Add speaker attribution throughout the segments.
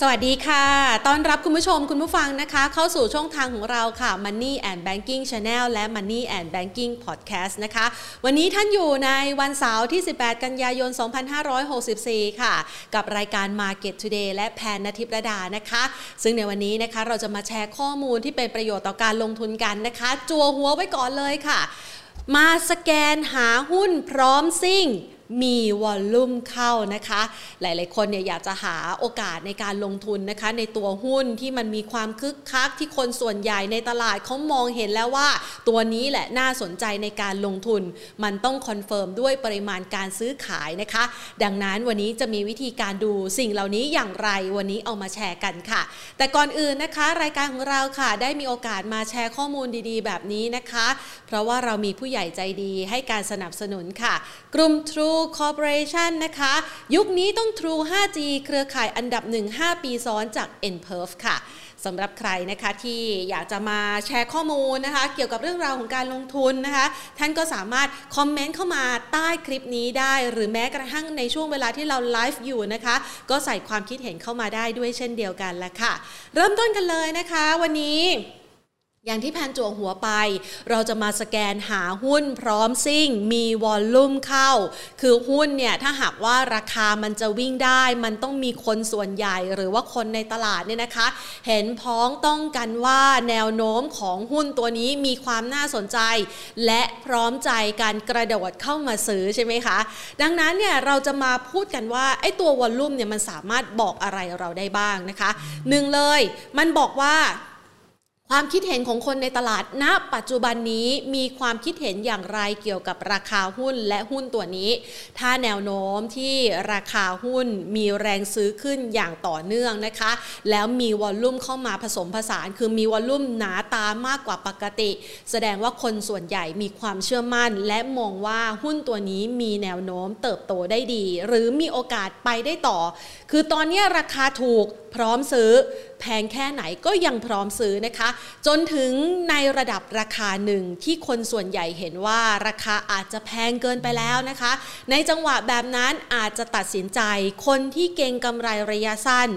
Speaker 1: สวัสดีค่ะ ต้อนรับคุณผู้ชมคุณผู้ฟังนะคะ เข้าสู่ช่องทางของเราค่ะ Money and Banking Channel และ Money and Banking Podcast นะคะ วันนี้ท่านอยู่ในวันเสาร์ที่ 18 กันยายน 2564 ค่ะ กับรายการ Market Today และแพนนทิพระดานะคะ ซึ่งในวันนี้นะคะเราจะมาแชร์ข้อมูลที่เป็นประโยชน์ต่อการลงทุนกันนะคะ จัวหัวไว้ก่อนเลยค่ะ มาสแกนหาหุ้นพร้อมซิ่ง มี volume เข้านะคะ หลายๆ คนเนี่ยอยากจะหาโอกาสในการลงทุนนะคะ ในตัวหุ้นที่มันมีความคึกคักที่คนส่วนใหญ่ในตลาดเขามองเห็นแล้วว่า ตัวนี้แหละน่าสนใจในการลงทุน มันต้อง confirm ด้วยปริมาณการซื้อขายนะคะ ดังนั้นวันนี้จะมีวิธีการดูสิ่งเหล่านี้อย่างไรวันนี้เอามาแชร์กันค่ะ แต่ก่อนอื่นนะคะ รายการของเราค่ะ ได้มีโอกาสมาแชร์ข้อมูลดีๆ แบบนี้นะคะ เพราะว่าเรามีผู้ใหญ่ใจดีให้การสนับสนุนค่ะ กลุ่ม True Corporation นะคะ ยุคนี้ต้อง True 5G เครือข่ายอันดับ 1 5 ปีซ้อนจาก nPerf ค่ะสำหรับใครนะคะที่อยากจะมาแชร์ข้อมูลนะคะ เกี่ยวกับเรื่องราวของการลงทุนนะคะ ท่านก็สามารถคอมเมนต์เข้ามาใต้คลิปนี้ได้ หรือแม้กระทั่งในช่วงเวลาที่เราไลฟ์อยู่นะคะ ก็ใส่ความคิดเห็นเข้ามาได้ด้วยเช่นเดียวกันละค่ะ เริ่มต้นกันเลยนะคะ วันนี้ อย่างที่แพนจั่วหัวไป เราจะมาสแกนหาหุ้นพร้อมซิ่ง มีวอลลุ่มเข้า คือหุ้นเนี่ยถ้าหากว่าราคามันจะวิ่งได้ มันต้องมีคนส่วนใหญ่หรือว่าคนในตลาดเนี่ยนะคะ เห็นพ้องต้องกันว่าแนวโน้มของหุ้นตัวนี้มีความน่าสนใจ และพร้อมใจการกระโดดเข้ามาซื้อใช่ไหมคะ ดังนั้นเนี่ยเราจะมาพูดกันว่าไอ้ตัววอลลุ่มเนี่ยมันสามารถบอกอะไรเราได้บ้างนะคะหนึ่งเลย มันบอกว่า ความคิดเห็นของคนในตลาดณปัจจุบันนี้มีความคิดเห็นอย่างไรเกี่ยวกับราคาหุ้นและหุ้นตัวนี้ ถ้าแนวโน้มที่ราคาหุ้นมีแรงซื้อขึ้นอย่างต่อเนื่องนะคะ แล้วมีวอลลุ่มเข้ามาผสมผสาน คือมีวอลลุ่มหนาตามากกว่าปกติ แสดงว่าคนส่วนใหญ่มีความเชื่อมั่น และมองว่าหุ้นตัวนี้มีแนวโน้มเติบโตได้ดี หรือมีโอกาสไปได้ต่อ คือตอนนี้ราคาถูก พร้อมซื้อ แพงแค่ไหนก็ยังพร้อมซื้อนะคะ จนถึงในระดับราคาหนึ่งที่คนส่วนใหญ่เห็นว่าราคาอาจจะแพงเกินไปแล้วนะคะ ในจังหวะแบบนั้นอาจจะตัดสินใจ คนที่เก่งกำไรระยะสั้น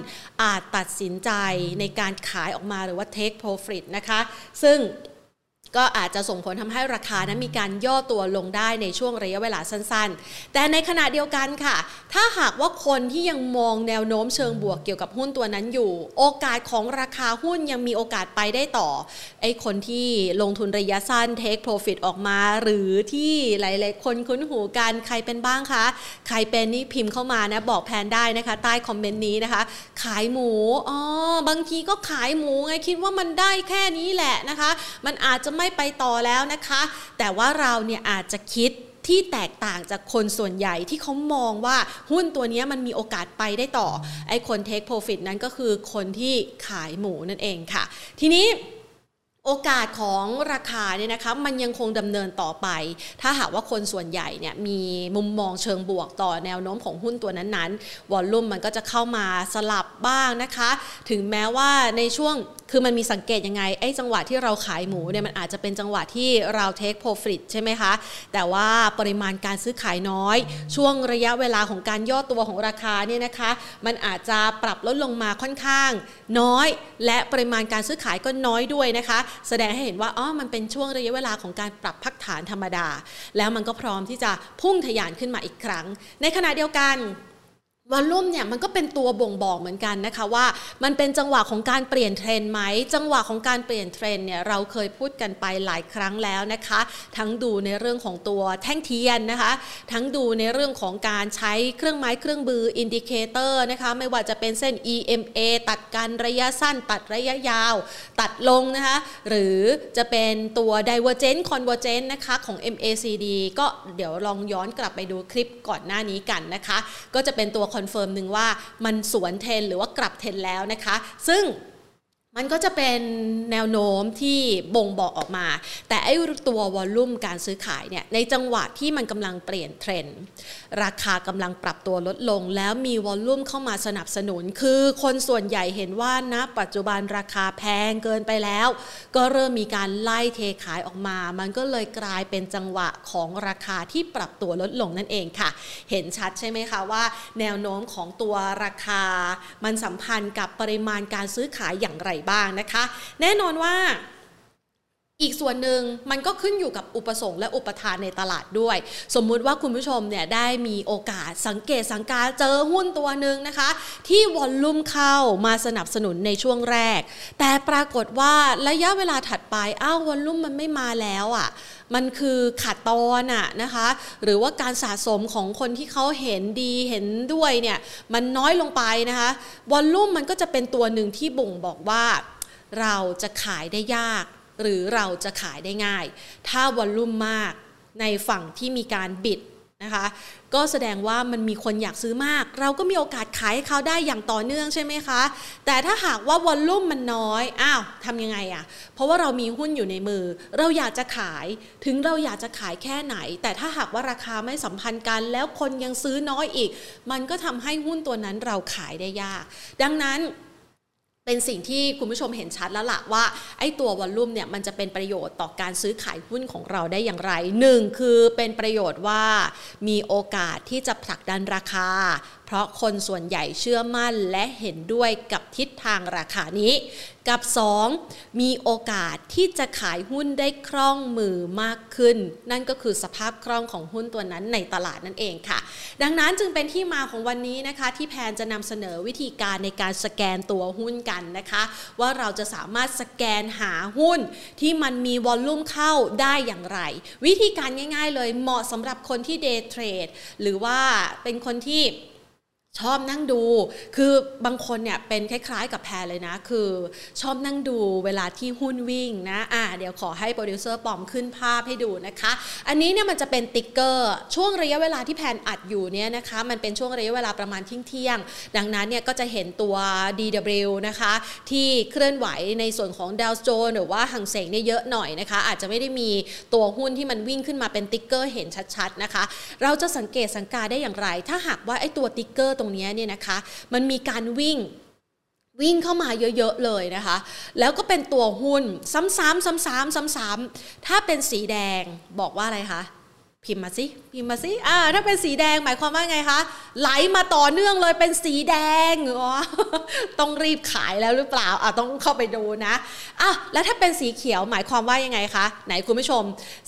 Speaker 1: อาจตัดสินใจในการขายออกมาหรือว่า take profit นะคะ ซึ่ง ก็อาจจะส่งผลทำให้ราคานั้นมีการย่อตัวลงได้ในช่วงระยะเวลาสั้นๆ แต่ในขณะเดียวกันค่ะ ถ้าหากว่าคนที่ยังมองแนวโน้มเชิงบวกเกี่ยวกับหุ้นตัวนั้นอยู่ โอกาสของราคาหุ้นยังมีโอกาสไปได้ต่อ ไอ้คนที่ลงทุนระยะสั้น take profit ออกมา หรือที่หลายๆ คนคุ้นหูกันใครเป็นบ้างคะ ใครเป็นนี่พิมพ์เข้ามานะบอกแพนได้นะคะ ใต้คอมเมนต์นี้นะคะ ขายหมู อ๋อ บางทีก็ขายหมูไงคิดว่ามันได้แค่นี้แหละนะคะ มันอาจจะไม่ไปต่อแล้วนะคะ แต่ว่าเราเนี่ยอาจจะคิดที่แตกต่างจากคนส่วนใหญ่ที่เขามองว่าหุ้นตัวนี้มันมีโอกาสไปได้ต่อ ไอ้คนเทคโปรฟิตนั้นก็คือคนที่ขายหมูนั่นเองค่ะ ทีนี้โอกาสของราคาเนี่ยนะคะมันยังคงดำเนินต่อไป ถ้าหากว่าคนส่วนใหญ่เนี่ยมีมุมมองเชิงบวกต่อแนวโน้มของหุ้นตัวนั้นๆวอลลุ่มมันก็จะเข้ามาสลับ บ้างนะคะ ถึงแม้ว่าในช่วงคือมันมีสังเกตยังไงไอ้จังหวะที่เราขายหมูเนี่ยมันอาจจะเป็นจังหวะที่เราเทคโปรฟิตใช่ไหมคะ แต่ว่าปริมาณการซื้อขายน้อย ช่วงระยะเวลาของการย่อตัวของราคาเนี่ยนะคะ มันอาจจะปรับลดลงมาค่อนข้าง น้อย และปริมาณการซื้อขายก็น้อยด้วยนะคะ แสดงให้เห็นว่าอ๋อมันเป็นช่วงระยะเวลาของการปรับพักฐานธรรมดา แล้วมันก็พร้อมที่จะพุ่งทะยานขึ้นมาอีกครั้ง ในขณะเดียวกัน volume เนี่ยมันก็เป็นตัวบ่งบอกเหมือนกันนะคะว่า มันเป็นจังหวะของการเปลี่ยนเทรนไหมจังหวะของการเปลี่ยนเทรนเนี่ยเราเคยพูดกันไปหลายครั้งแล้วนะคะ ทั้งดูในเรื่องของตัวแท่งเทียนนะคะ ทั้งดูในเรื่องของการใช้เครื่องไม้เครื่องมือ indicator นะคะไม่ว่าจะเป็นเส้น EMA ตัดกันระยะสั้น ตัดระยะยาว ตัดลงนะคะหรือจะเป็นตัว Divergent Convergent นะคะของ MACD ก็เดี๋ยวลองย้อนกลับไปดูคลิปก่อนหน้านี้กันนะคะ ก็จะเป็นตัว confirm หนึ่งว่ามันสวนเทนหรือว่ากลับเทนแล้วนะคะ ซึ่ง มันก็จะเป็นแนวโน้มที่บ่งบอกออกมา แต่ไอ้ตัว volume การซื้อขายเนี่ยในจังหวะที่มันกำลังเปลี่ยนเทรนด์ราคากำลังปรับตัวลดลง แล้วมี volume เข้ามาสนับสนุน คือคนส่วนใหญ่เห็นว่าณปัจจุบันราคาแพงเกินไปแล้ว ก็เริ่มมีการไล่เทขายออกมา มันก็เลยกลายเป็นจังหวะของราคาที่ปรับตัวลดลงนั่นเองค่ะ เห็นชัดใช่ไหมคะว่า แนวโน้มของตัวราคา มันสัมพันธ์กับปริมาณการซื้อขายอย่างไรบ้างนะคะ แน่นอนว่าอีกส่วนหนึ่งมันก็ขึ้นอยู่กับอุปสงค์และอุปทานในตลาดด้วย สมมุติว่าคุณผู้ชมเนี่ยได้มีโอกาสสังเกตสังกาเจอหุ้นตัวหนึ่งนะคะ ที่วอลลุ่มเข้ามาสนับสนุนในช่วงแรก แต่ปรากฏว่าระยะเวลาถัดไปอ้าววอลลุ่มมันไม่มาแล้วอะ่ะ มันคือขาดตอนอะนะคะ หรือว่าการสะสมของคนที่เขาเห็นดีเห็นด้วยเนี่ยมันน้อยลงไปนะคะวอลลุ่มมันก็จะเป็นตัวหนึ่งที่บ่งบอกว่า เราจะขายได้ยาก หรือเราจะขายได้ง่าย ถ้าวอลลุ่มมากในฝั่งที่มีการบิด นะคะก็แสดงว่ามันมีคนอยากซื้อมาก เราก็มีโอกาสขายให้เขาได้อย่างต่อเนื่องใช่ไหมคะ แต่ถ้าหากว่าวอลลุ่มมันน้อยอ้าวทำยังไงอะเพราะว่าเรามีหุ้นอยู่ในมือ เราอยากจะขายถึงเราอยากจะขายแค่ไหน แต่ถ้าหากว่าราคาไม่สัมพันธ์กันแล้วคนยังซื้อน้อยอีก มันก็ทำให้หุ้นตัวนั้นเราขายได้ยาก ดังนั้น เป็นสิ่งที่คุณผู้ชมเห็นชัดแล้วล่ะว่าไอ้ตัววอลลุ่มเนี่ยมันจะเป็นประโยชน์ต่อการซื้อขายหุ้นของเราได้อย่างไรหนึ่งคือเป็นประโยชน์ว่ามีโอกาสที่จะผลักดันราคา เพราะคนส่วนใหญ่เชื่อมั่นและเห็นด้วยกับทิศทางราคานี้ กับ 2. มีโอกาสที่จะขายหุ้นได้คล่องมือมากขึ้น นั่นก็คือสภาพคล่องของหุ้นตัวนั้นในตลาดนั่นเองค่ะ ดังนั้นจึงเป็นที่มาของวันนี้นะคะ ที่แพนจะนำเสนอวิธีการในการสแกนตัวหุ้นกันนะคะ ว่าเราจะสามารถสแกนหาหุ้น ที่มันมี volume เข้าได้อย่างไร วิธีการง่าย ๆ เลยเหมาะสำหรับคนที่ day trade หรือว่าเป็นคนที่ ชอบนั่งดู คือบางคนเนี่ยเป็นคล้ายๆกับแพรเลยนะ คือชอบนั่งดูเวลาที่หุ้นวิ่งนะ อ่า เดี๋ยวขอให้โปรดิวเซอร์ปอมขึ้นภาพให้ดูนะคะ อันนี้เนี่ยมันจะเป็น ticker ช่วงระยะเวลาที่แพรอัดอยู่เนี่ยนะคะ มันเป็นช่วงระยะเวลาประมาณเที่ยงดังนั้นเนี่ยก็จะเห็นตัว DW นะคะ ที่เคลื่อนไหวในส่วนของดาวโจนส์หรือว่าฮั่งเส็งเนี่ยเยอะหน่อยนะคะ อาจจะไม่ได้มีตัวหุ้นที่มันวิ่งขึ้นมาเป็น ticker เห็นชัดๆนะคะ เราจะสังเกตสังกาได้อย่างไร ถ้าหากว่าไอ้ตัว ticker ตรงนี้เนี่ยนะคะ มันมีการวิ่งวิ่งเข้ามาเยอะ ๆ เลยนะคะ แล้วก็เป็นตัวหุ้น ซ้ำๆซ้ำๆซ้ำๆถ้าเป็นสีแดงบอกว่าอะไรคะพิมพ์มาสิพิมพ์มาสิอ่าถ้าเป็นสีแดงหมายความว่าไงคะ ไหลมาต่อเนื่องเลยเป็นสีแดงอ๋อต้องรีบขายแล้วหรือเปล่าอ่าต้องเข้าไปดูนะอะแล้วถ้าเป็นสีเขียวหมายความว่ายังไงคะ ไหนคุณผู้ชม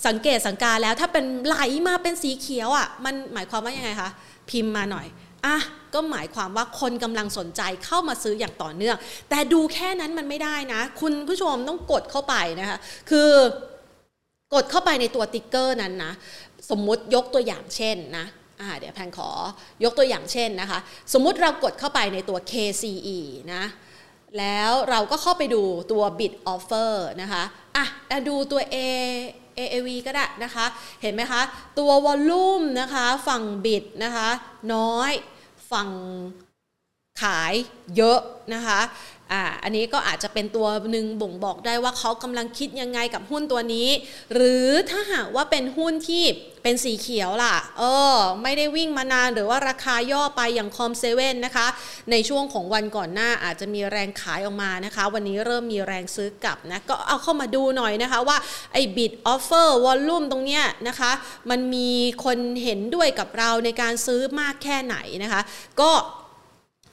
Speaker 1: สังเกตสังการแล้วถ้าเป็นไหลมาเป็นสีเขียวอะมันหมายความว่ายังไงคะ พิมพ์มาหน่อย อะก็หมายความว่าคนกำลังสนใจเข้ามาซื้ออย่างต่อเนื่อง แต่ดูแค่นั้นมันไม่ได้นะ คุณผู้ชมต้องกดเข้าไปนะคะ คือกดเข้าไปในตัวติ๊กเกอร์นั้นนะ สมมุติยกตัวอย่างเช่นนะอ่าเดี๋ยวแพนขอยกตัวอย่างเช่นนะคะ สมมุติเรากดเข้าไปในตัว KCE นะแล้วเราก็เข้าไปดูตัว bid offer นะคะอะดูตัว A AAV ก็ได้นะคะ เห็นไหมคะ ตัววอลลุ่มนะคะ ฝั่งบิดนะคะ น้อย ฝั่งขายเยอะนะคะ อ่าอันนี้ก็อาจจะเป็นตัวหนึ่งบ่งบอกได้ว่าเขากำลังคิดยังไงกับหุ้นตัวนี้ หรือถ้าหากว่าเป็นหุ้นที่เป็นสีเขียวล่ะ เออ ไม่ได้วิ่งมานานหรือว่าราคาย่อไปอย่างคอมเซเว่นนะคะ ในช่วงของวันก่อนหน้าอาจจะมีแรงขายออกมานะคะ วันนี้เริ่มมีแรงซื้อกลับนะ ก็เอาเข้ามาดูหน่อยนะคะว่าไอ้ bid offer volume ตรงเนี้ยนะคะ มันมีคนเห็นด้วยกับเราในการซื้อมากแค่ไหนนะคะ ก็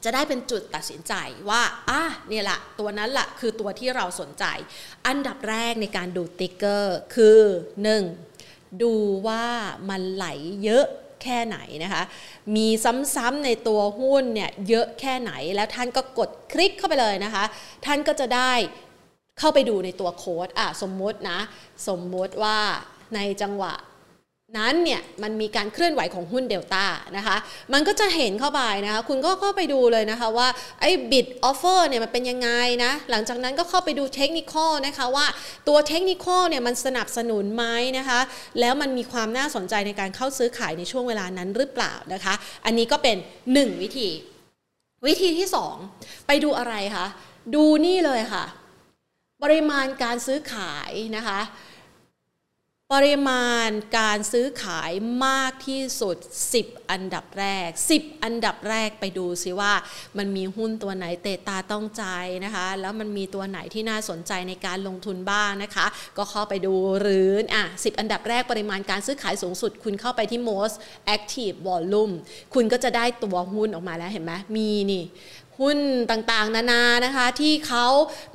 Speaker 1: จะได้เป็นจุดตัดสินใจว่าอะเนี่ยละตัวนั้นละคือตัวที่เราสนใจ อันดับแรกในการดูติ๊กเกอร์คือ 1. ดูว่ามันไหลเยอะแค่ไหนนะคะ มีซ้ำๆในตัวหุ้นเนี่ยเยอะแค่ไหนแล้วท่านก็กดคลิกเข้าไปเลยนะคะ ท่านก็จะได้เข้าไปดูในตัวโค้ดอะสมมตินะ สมมติว่าในจังหวะ นั้นเนี่ยมันมีการเคลื่อนไหวของหุ้นเดลต้านะคะมันก็จะเห็นเข้าไปนะคะคุณก็เข้าไปดูเลยนะคะว่าไอ้บิดออฟเฟอร์เนี่ยมันเป็นยังไงนะหลังจากนั้นก็เข้าไปดูเทคนิคนะคะว่าตัวเทคนิคเนี่ยมันสนับสนุนไหมนะคะแล้วมันมีความน่าสนใจในการเข้าซื้อขายในช่วงเวลานั้นหรือเปล่านะคะ อันนี้ก็เป็น 1 วิธี วิธีที่ 2 ไปดูอะไรคะดูนี่เลยค่ะ ปริมาณการซื้อขายนะคะ ปริมาณการซื้อขายมากที่สุด 10 อันดับแรก 10 อันดับแรกไปดูซิว่า มันมีหุ้นตัวไหนเตตาต้องใจนะคะ แล้วมันมีตัวไหนที่น่าสนใจในการลงทุนบ้างนะคะ ก็เข้าไปดูหรืออะ10 อันดับแรกปริมาณการซื้อขายสูงสุด คุณเข้าไปที่ most active volume คุณก็จะได้ตัวหุ้นออกมาแล้วเห็นไหมมีนี่ หุ้นต่างๆ นานานะคะที่เขา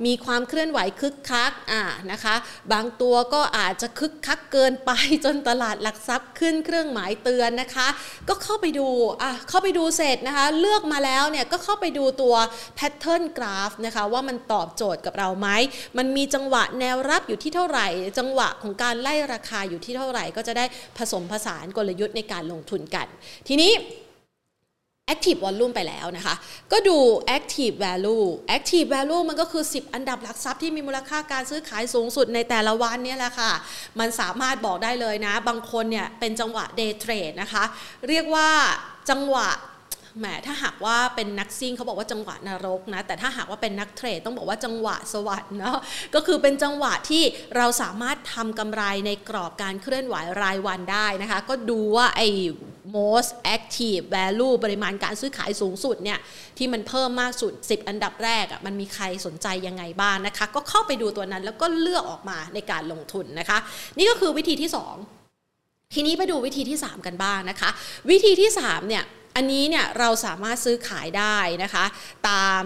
Speaker 1: มีความเคลื่อนไหวคึกคักอ่านะคะบางตัวก็อาจจะคึกคักเกินไปจนตลาดหลักทรัพย์ขึ้นเครื่องหมายเตือนนะคะ ก็เข้าไปดูอะเข้าไปดูเสร็จนะคะ เลือกมาแล้วเนี่ยก็เข้าไปดูตัวแพทเทิร์นกราฟนะคะว่ามันตอบโจทย์กับเราไหมมันมีจังหวะแนวรับอยู่ที่เท่าไหร่ จังหวะของการไล่ราคาอยู่ที่เท่าไหร่ ก็จะได้ผสมผสานกลยุทธ์ในการลงทุนกัน ทีนี้ Active Volume ไปแล้วนะคะ ก็ดู Active Value Active Value มันก็คือ 10 อันดับหลักทรัพย์ที่มีมูลค่าการซื้อขายสูงสุดในแต่ละวันเนี่ยแหละค่ะ มันสามารถบอกได้เลยนะ บางคนเนี่ยเป็นจังหวะ Day Trade นะคะ เรียกว่าจังหวะ แหมถ้าหากว่าเป็นนักซิ่งเขาบอกว่าจังหวะนรกนะ แต่ถ้าหากว่าเป็นนักเทรดต้องบอกว่าจังหวะสวรรค์เนาะก็คือเป็นจังหวะที่เราสามารถทำกำไรในกรอบการเคลื่อนไหวรายวันได้นะคะ ก็ดูว่าไอ้ most active value ปริมาณการซื้อขายสูงสุดเนี่ยที่มันเพิ่มมากสุด 10 อันดับแรกอะ่ะมันมีใครสนใจยังไงบ้างนะคะ ก็เข้าไปดูตัวนั้นแล้วก็เลือกออกมาในการลงทุนนะคะ นี่ก็คือวิธีที่ 2 ทีนี้ไปดูวิธีที่ 3 กันบ้างนะคะ วิธีที่3เนี่ย อันนี้เนี่ยเราสามารถซื้อขายได้นะคะ ตาม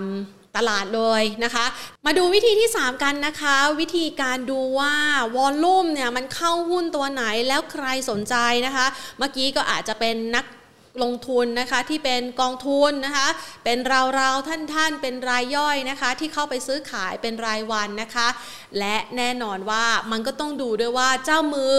Speaker 1: ตลาดเลยนะคะ มาดูวิธีที่ 3 กันนะคะ วิธีการดูว่าวอลลุ่มเนี่ยมันเข้าหุ้นตัวไหนแล้วใครสนใจนะคะ เมื่อกี้ก็อาจจะเป็นนักลงทุนนะคะที่เป็นกองทุนนะคะ เป็นราวๆท่านๆ เป็นรายย่อยนะคะ ที่เข้าไปซื้อขายเป็นรายวันนะคะ และแน่นอนว่ามันก็ต้องดูด้วยว่าเจ้ามือ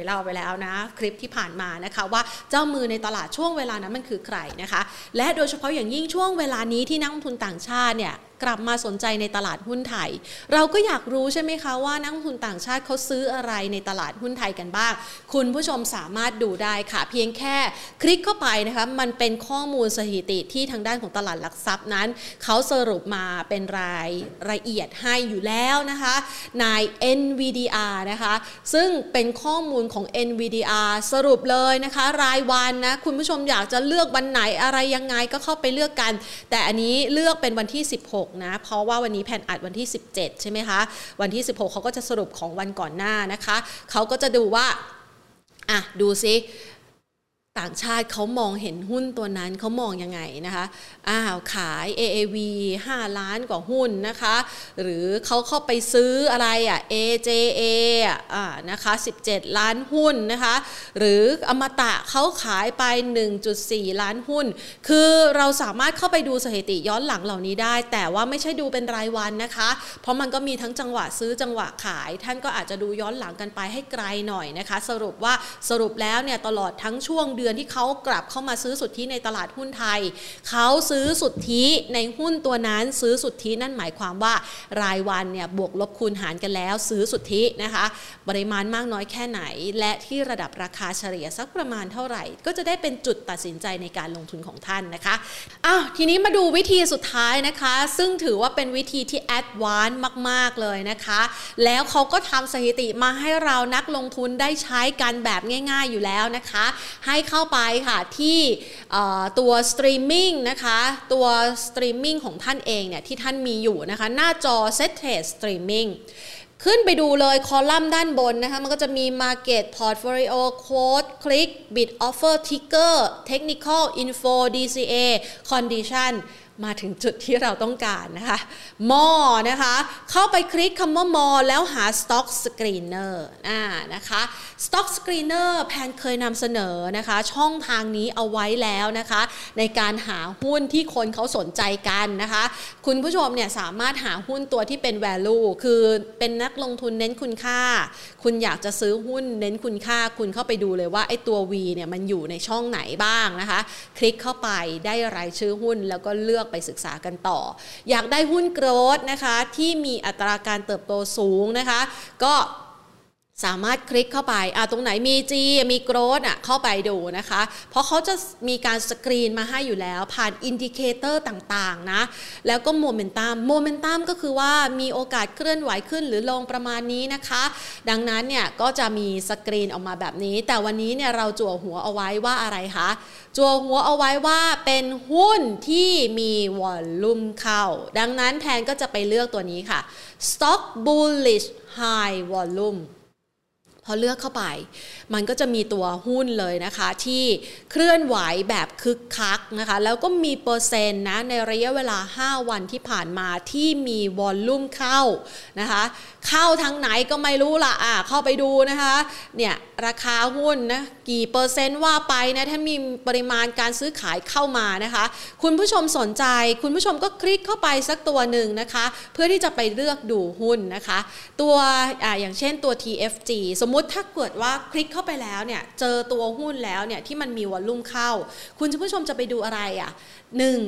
Speaker 1: ยเล่าไปแล้วนะ คลิปที่ผ่านมานะคะว่าเจ้ามือในตลาดช่วงเวลานั้นมันคือใครนะคะ และโดยเฉพาะอย่างยิ่งช่วงเวลานี้ที่นักลงทุนต่างชาติเนี่ย กลับมาสนใจในตลาดหุ้นไทย เราก็อยากรู้ใช่ไหมคะว่านักทุนต่างชาติเขาซื้ออะไรในตลาดหุ้นไทยกันบ้าง คุณผู้ชมสามารถดูได้ค่ะ เพียงแค่คลิกเข้าไปนะคะมันเป็นข้อมูลสถิติที่ทางด้านของตลาดหลักทรัพย์นั้น เขาสรุปมาเป็นรายละเอียดให้อยู่แล้วนะคะใน NVDR นะคะซึ่งเป็นข้อมูลของ NVDR สรุปเลยนะคะ รายวันนะคุณผู้ชมอยากจะเลือกวันไหนอะไรยังไงก็เข้าไปเลือกกัน แต่อันนี้เลือกเป็นวันที่ 16นะ เพราะว่าวันนี้แผ่นอัดวันที่ 17 ใช่ไหมคะ วันที่ 16 เขาก็จะสรุปของวันก่อนหน้านะคะ เขาก็จะดูว่า อะ ดูซิ ต่างชาติเขามองเห็นหุ้นตัวนั้นเขามองยังไงนะคะอ้าวขาย AAV 5 ล้านกว่าหุ้นนะคะ หรือเขาเข้าไปซื้ออะไรอะ AJA อ่านะคะ 17 ล้านหุ้นนะคะ หรืออมตะเขาขายไป 1.4 ล้านหุ้น คือเราสามารถเข้าไปดูสถิติย้อนหลังเหล่านี้ได้ แต่ว่าไม่ใช่ดูเป็นรายวันนะคะ เพราะมันก็มีทั้งจังหวะซื้อจังหวะขาย ท่านก็อาจจะดูย้อนหลังกันไปให้ไกลหน่อยนะคะ สรุปว่าสรุปแล้วเนี่ยตลอดทั้งช่วงเดือนือนที่เขากลับเข้ามาซื้อสุทธิในตลาดหุ้นไทย เขาซื้อสุทธิในหุ้นตัวนั้นซื้อสุทธินั่นหมายความว่ารายวันเนี่ยบวกลบคูณหารกันแล้ว ซื้อสุทธินะคะ ปริมาณมากน้อยแค่ไหน และที่ระดับราคาเฉลี่ยสักประมาณเท่าไหร่ ก็จะได้เป็นจุดตัดสินใจในการลงทุนของท่านนะคะอ้าวทีนี้มาดูวิธีสุดท้ายนะคะ ซึ่งถือว่าเป็นวิธีที่แอดวานซ์มาก ๆ เลยนะคะ แล้วเขาก็ทำสถิติมาให้เรานักลงทุนได้ใช้กันแบบง่าย ๆ อยู่แล้วนะคะ ให้เข้าไปค่ะที่ตัวสตรีมมิ่งนะคะตัวสตรีมมิ่งของท่านเองเนี่ยที่ท่านมีอยู่นะคะหน้าจอ Settrade Streaming ขึ้นไปดูเลยคอลัมน์ด้านบนนะคะ มันก็จะมี Market Portfolio Quote Click Bid Offer Ticker Technical Info DCA Condition มาถึงจุดที่เราต้องการนะคะมอนะคะ เข้าไปคลิกคำว่ามอแล้วหา Stock Screener อ่านะคะ Stock Screener แพนเคยนำเสนอนะคะ ช่องทางนี้เอาไว้แล้วนะคะ ในการหาหุ้นที่คนเขาสนใจกันนะคะ คุณผู้ชมเนี่ยสามารถหาหุ้นตัวที่เป็น value คือเป็นนักลงทุนเน้นคุณค่า คุณอยากจะซื้อหุ้นเน้นคุณค่า คุณเข้าไปดูเลยว่าไอ้ตัว V เนี่ยมันอยู่ในช่องไหนบ้างนะคะ คลิกเข้าไปได้รายชื่อหุ้นแล้วก็เลือกไปศึกษากันต่อ อยากได้หุ้น growth นะคะที่มีอัตราการเติบโตสูงนะคะ ก็ สามารถคลิกเข้าไปอ่าตรงไหนมี G มี growth อะเข้าไปดูนะคะ เพราะเขาจะมีการสกรีนมาให้อยู่แล้ว ผ่าน indicator ต่างๆนะ แล้วก็ momentum momentum ก็คือว่ามีโอกาสเคลื่อนไหวขึ้นหรือลงประมาณนี้นะคะ ดังนั้นเนี่ยก็จะมีสกรีนออกมาแบบนี้ แต่วันนี้เนี่ยเราจั่วหัวเอาไว้ว่าอะไรคะจั่วหัวเอาไว้ว่าเป็นหุ้นที่มีวอลลุ่มเข้า ดังนั้นแทนก็จะไปเลือกตัวนี้ค่ะ stock bullish high volume พอเลือกเข้าไป มันก็จะมีตัวหุ้นเลยนะคะ ที่เคลื่อนไหวแบบคึกคักนะคะ แล้วก็มีเปอร์เซ็นต์นะในระยะเวลา 5 วันที่ผ่านมาที่มีวอลลุ่มเข้านะคะ เข้าทางไหนก็ไม่รู้ละอะเข้าไปดูนะคะเนี่ยราคาหุ้นนะกี่เปอร์เซนต์ว่าไปนะถ้ามีปริมาณการซื้อขายเข้ามานะคะ คุณผู้ชมสนใจ คุณผู้ชมก็คลิกเข้าไปสักตัวหนึ่งนะคะ เพื่อที่จะไปเลือกดูหุ้นนะคะ ตัวอ่าอย่างเช่นตัว TFG สมมุติถ้าเกิดว่าคลิกเข้าไปแล้วเนี่ยเจอตัวหุ้นแล้วเนี่ยที่มันมีวอลลุ่มเข้า คุณผู้ชมจะไปดูอะไรอะหนึ่ง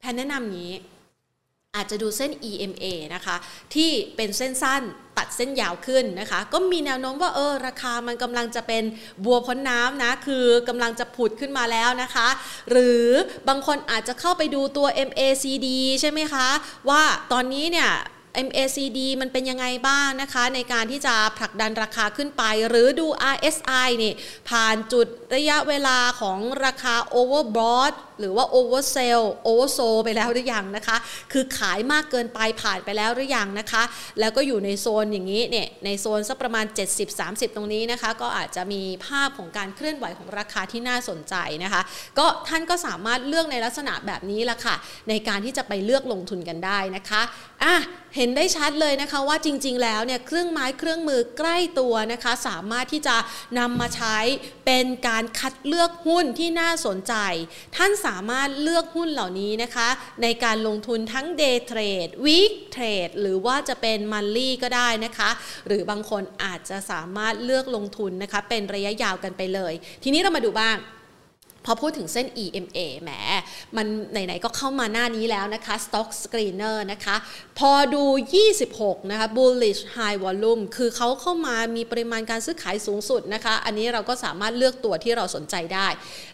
Speaker 1: แพนแนะนำนี้ อาจจะดูเส้น EMA นะคะ ที่เป็นเส้นสั้นตัดเส้นยาวขึ้นนะคะ ก็มีแนวโน้มว่าเออราคามันกำลังจะเป็นบัวพ้นน้ำนะ คือกำลังจะผุดขึ้นมาแล้วนะคะ หรือบางคนอาจจะเข้าไปดูตัว MACD ใช่ไหมคะ ว่าตอนนี้เนี่ย MACD มันเป็นยังไงบ้างนะคะ ในการที่จะผลักดันราคาขึ้นไป หรือดู RSI นี่ผ่านจุดระยะเวลาของราคา overbought หรือว่า oversell oversold ไปแล้วหรือยังนะคะ คือขายมากเกินไปผ่านไปแล้วหรือยังนะคะ แล้วก็อยู่ในโซนอย่างนี้เนี่ยในโซนสักประมาณ 70-30 ตรงนี้นะคะ ก็อาจจะมีภาพของการเคลื่อนไหวของราคาที่น่าสนใจนะคะ ก็ท่านก็สามารถเลือกในลักษณะแบบนี้ละค่ะ ในการที่จะไปเลือกลงทุนกันได้นะคะอะเห็นได้ชัดเลยนะคะว่าจริง ๆ แล้วเนี่ยเครื่องไม้เครื่องมือใกล้ตัวนะคะ สามารถที่จะนำมาใช้เป็นการการคัดเลือกหุ้นที่น่าสนใจ ท่านสามารถเลือกหุ้นเหล่านี้นะคะ ในการลงทุนทั้ง day trade week trade หรือว่าจะเป็น monthly ก็ได้นะคะ หรือบางคนอาจจะสามารถเลือกลงทุนนะคะ เป็นระยะยาวกันไปเลย ทีนี้เรามาดูบ้าง พอพูดถึงเส้น EMA แหม มันไหนๆก็เข้ามาหน้านี้แล้วนะคะ Stock Screener นะคะ พอดู 26 นะคะ Bullish High Volume คือเขาเข้ามามีปริมาณการซื้อขายสูงสุดนะคะ อันนี้เราก็สามารถเลือกตัวที่เราสนใจได้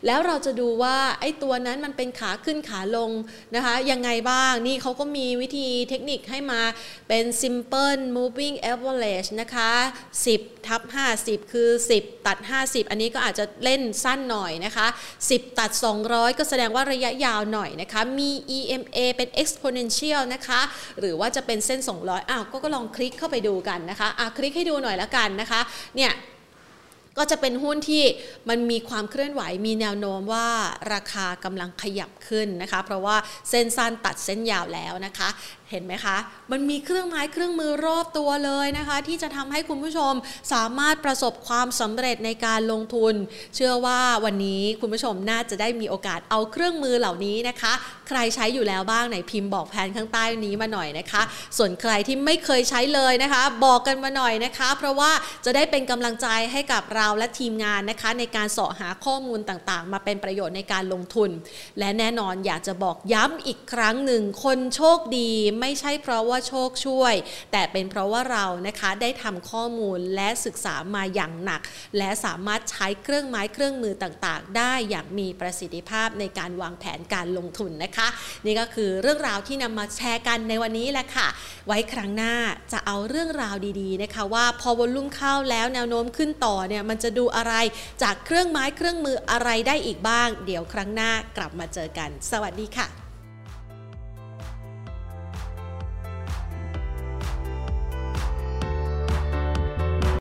Speaker 1: แล้วเราจะดูว่า ไอ้ตัวนั้นมันเป็นขาขึ้นขาลงนะคะ ยังไงบ้าง นี่เขาก็มีวิธีเทคนิคให้มาเป็น Simple Moving Average นะคะ 10 ทับ 50 คือ 10 ตัด 50 อันนี้ก็อาจจะเล่นสั้นหน่อยนะคะ10 ตัด 200 ก็แสดงว่าระยะยาวหน่อยนะคะ มี EMA เป็น exponential นะคะ หรือว่าจะเป็นเส้น 200อ้าวก็ก็ลองคลิกเข้าไปดูกันนะคะอะคลิกให้ดูหน่อยละกันนะคะ เนี่ยก็จะเป็นหุ้นที่มันมีความเคลื่อนไหวมีแนวโน้มว่าราคากำลังขยับขึ้นนะคะ เพราะว่าเส้นสั้นตัดเส้นยาวแล้วนะคะ เห็นไหมคะ มันมีเครื่องไม้เครื่องมือรอบตัวเลยนะคะ ที่จะทำให้คุณผู้ชมสามารถประสบความสำเร็จในการลงทุน เชื่อว่าวันนี้คุณผู้ชมน่าจะได้มีโอกาสเอาเครื่องมือเหล่านี้นะคะ ใครใช้อยู่แล้วบ้างไหนพิมพ์บอกแผนข้างใต้นี้มาหน่อยนะคะ ส่วนใครที่ไม่เคยใช้เลยนะคะ บอกกันมาหน่อยนะคะ เพราะว่าจะได้เป็นกำลังใจให้กับเราและทีมงานนะคะ ในการเสาะหาข้อมูลต่างๆ มาเป็นประโยชน์ในการลงทุน และแน่นอนอยากจะบอกย้ำอีกครั้งหนึ่งคนโชคดีไม่ใช่เพราะว่าโชคช่วย แต่เป็นเพราะว่าเรานะคะได้ทำข้อมูลและศึกษามาอย่างหนัก และสามารถใช้เครื่องไม้เครื่องมือต่างๆ ได้อย่างมีประสิทธิภาพในการวางแผนการลงทุนนะคะ นี่ก็คือเรื่องราวที่นำมาแชร์กันในวันนี้แหละค่ะ ไว้ครั้งหน้าจะเอาเรื่องราวดีๆนะคะ ว่าพอวอลลุ่มเข้าแล้วแนวโน้มขึ้นต่อเนี่ยมันจะดูอะไรจากเครื่องไม้เครื่องมืออะไรได้อีกบ้าง เดี๋ยวครั้งหน้ากลับมาเจอกัน สวัสดีค่ะ